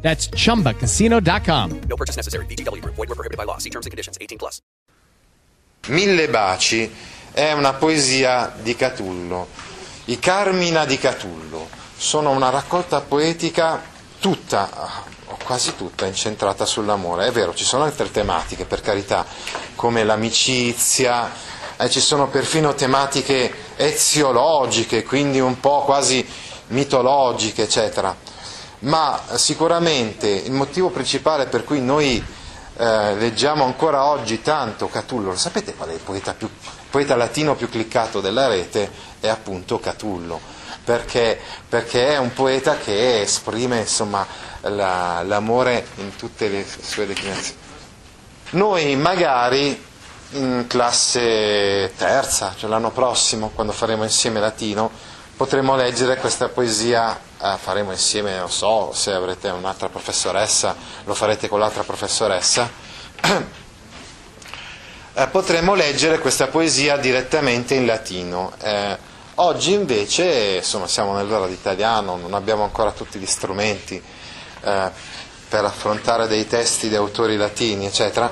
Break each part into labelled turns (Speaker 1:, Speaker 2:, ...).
Speaker 1: That's chumbacasino.com.
Speaker 2: No purchase necessary. VGW Group. Void were prohibited by law. See terms and conditions. 18 plus.
Speaker 3: Mille baci è una poesia di Catullo. I Carmina di Catullo sono una raccolta poetica tutta, o quasi tutta, incentrata sull'amore. È vero, ci sono altre tematiche, per carità, come l'amicizia, eh, ci sono perfino tematiche eziologiche, quindi un po' quasi mitologiche, eccetera ma sicuramente il motivo principale per cui noi eh, leggiamo ancora oggi tanto Catullo, lo sapete qual è il poeta, più, poeta latino più cliccato della rete? È appunto Catullo, perché, perché è un poeta che esprime insomma, la, l'amore in tutte le sue declinazioni. Noi magari in classe terza, cioè l'anno prossimo, quando faremo insieme latino, potremo leggere questa poesia eh, faremo insieme, non so, se avrete un'altra professoressa, lo farete con l'altra professoressa, eh, potremo leggere questa poesia direttamente in latino. Eh, oggi invece, insomma, siamo nell'ora d'italiano, non abbiamo ancora tutti gli strumenti eh, per affrontare dei testi di autori latini, eccetera,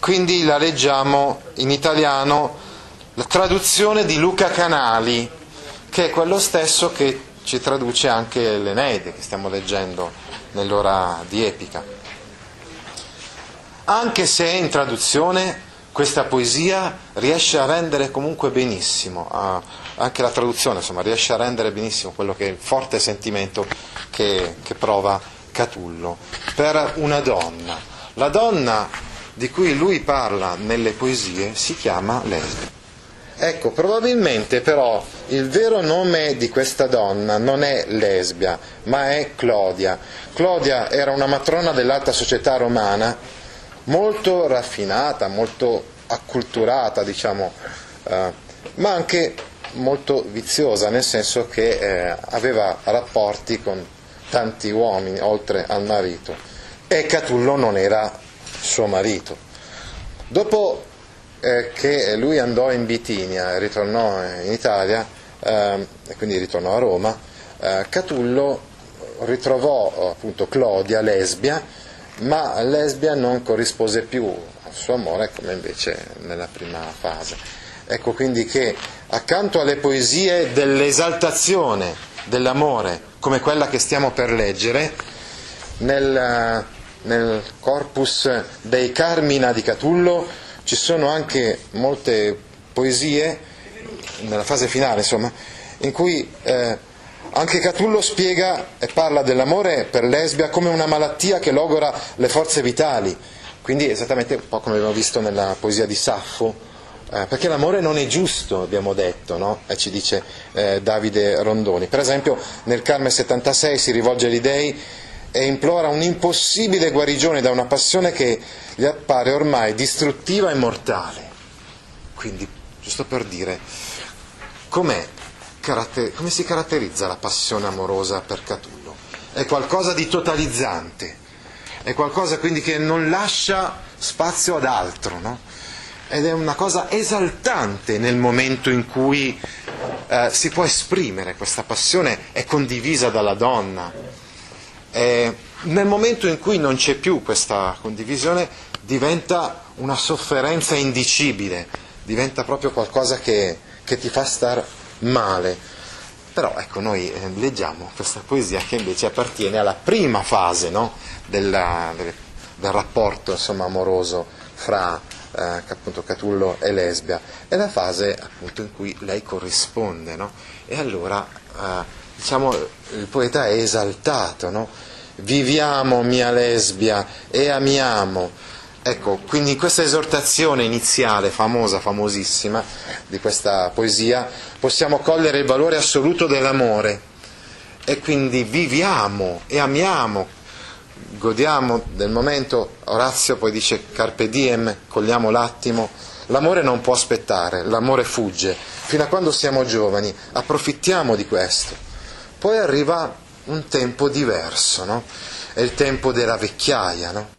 Speaker 3: quindi la leggiamo in italiano, la traduzione di Luca Canali, che è quello stesso che ci traduce anche l'Eneide che stiamo leggendo nell'ora di Epica. Anche se in traduzione, questa poesia riesce a rendere comunque benissimo, anche la traduzione insomma, riesce a rendere benissimo quello che è il forte sentimento che, che prova Catullo per una donna. La donna di cui lui parla nelle poesie si chiama Lesbia. Ecco, probabilmente però il vero nome di questa donna non è Lesbia, ma è Clodia. Clodia era una matrona dell'alta società romana, molto raffinata, molto acculturata, diciamo, eh, ma anche molto viziosa, nel senso che eh, aveva rapporti con tanti uomini, oltre al marito. E Catullo non era suo marito. Dopo eh, che lui andò in Bitinia, ritornò in Italia eh, e quindi ritornò a Roma, eh, Catullo ritrovò appunto Clodia, lesbia, ma lesbia non corrispose più al suo amore come invece nella prima fase. Ecco quindi che accanto alle poesie dell'esaltazione dell'amore, come quella che stiamo per leggere, nel, nel corpus dei Carmina di Catullo ci sono anche molte poesie, nella fase finale insomma, in cui eh, anche Catullo spiega e parla dell'amore per lesbia come una malattia che logora le forze vitali, quindi esattamente un po' come abbiamo visto nella poesia di Saffo, eh, perché l'amore non è giusto, abbiamo detto, no? e ci dice eh, Davide Rondoni. Per esempio nel Carme 76 si rivolge agli dei e implora un'impossibile guarigione da una passione che gli appare ormai distruttiva e mortale. Quindi, giusto per dire, come si caratterizza la passione amorosa per Catullo? È qualcosa di totalizzante, è qualcosa quindi che non lascia spazio ad altro, no? ed è una cosa esaltante nel momento in cui eh, si può esprimere questa passione, è condivisa dalla donna eh, nel momento in cui non c'è più questa condivisione diventa una sofferenza indicibile, diventa proprio qualcosa che, che ti fa star male. Però ecco, noi eh, leggiamo questa poesia che invece appartiene alla prima fase no? Della, del, del, rapporto insomma, amoroso fra eh, appunto, Catullo e Lesbia, è la fase appunto, in cui lei corrisponde. No? E allora eh, diciamo, il poeta è esaltato, no? viviamo mia lesbia e amiamo. Ecco, quindi in questa esortazione iniziale, famosa, famosissima, di questa poesia, possiamo cogliere il valore assoluto dell'amore e quindi viviamo e amiamo, godiamo del momento, Orazio poi dice carpe diem, cogliamo l'attimo, l'amore non può aspettare, l'amore fugge, fino a quando siamo giovani, approfittiamo di questo. Poi arriva un tempo diverso, no? È il tempo della vecchiaia, no?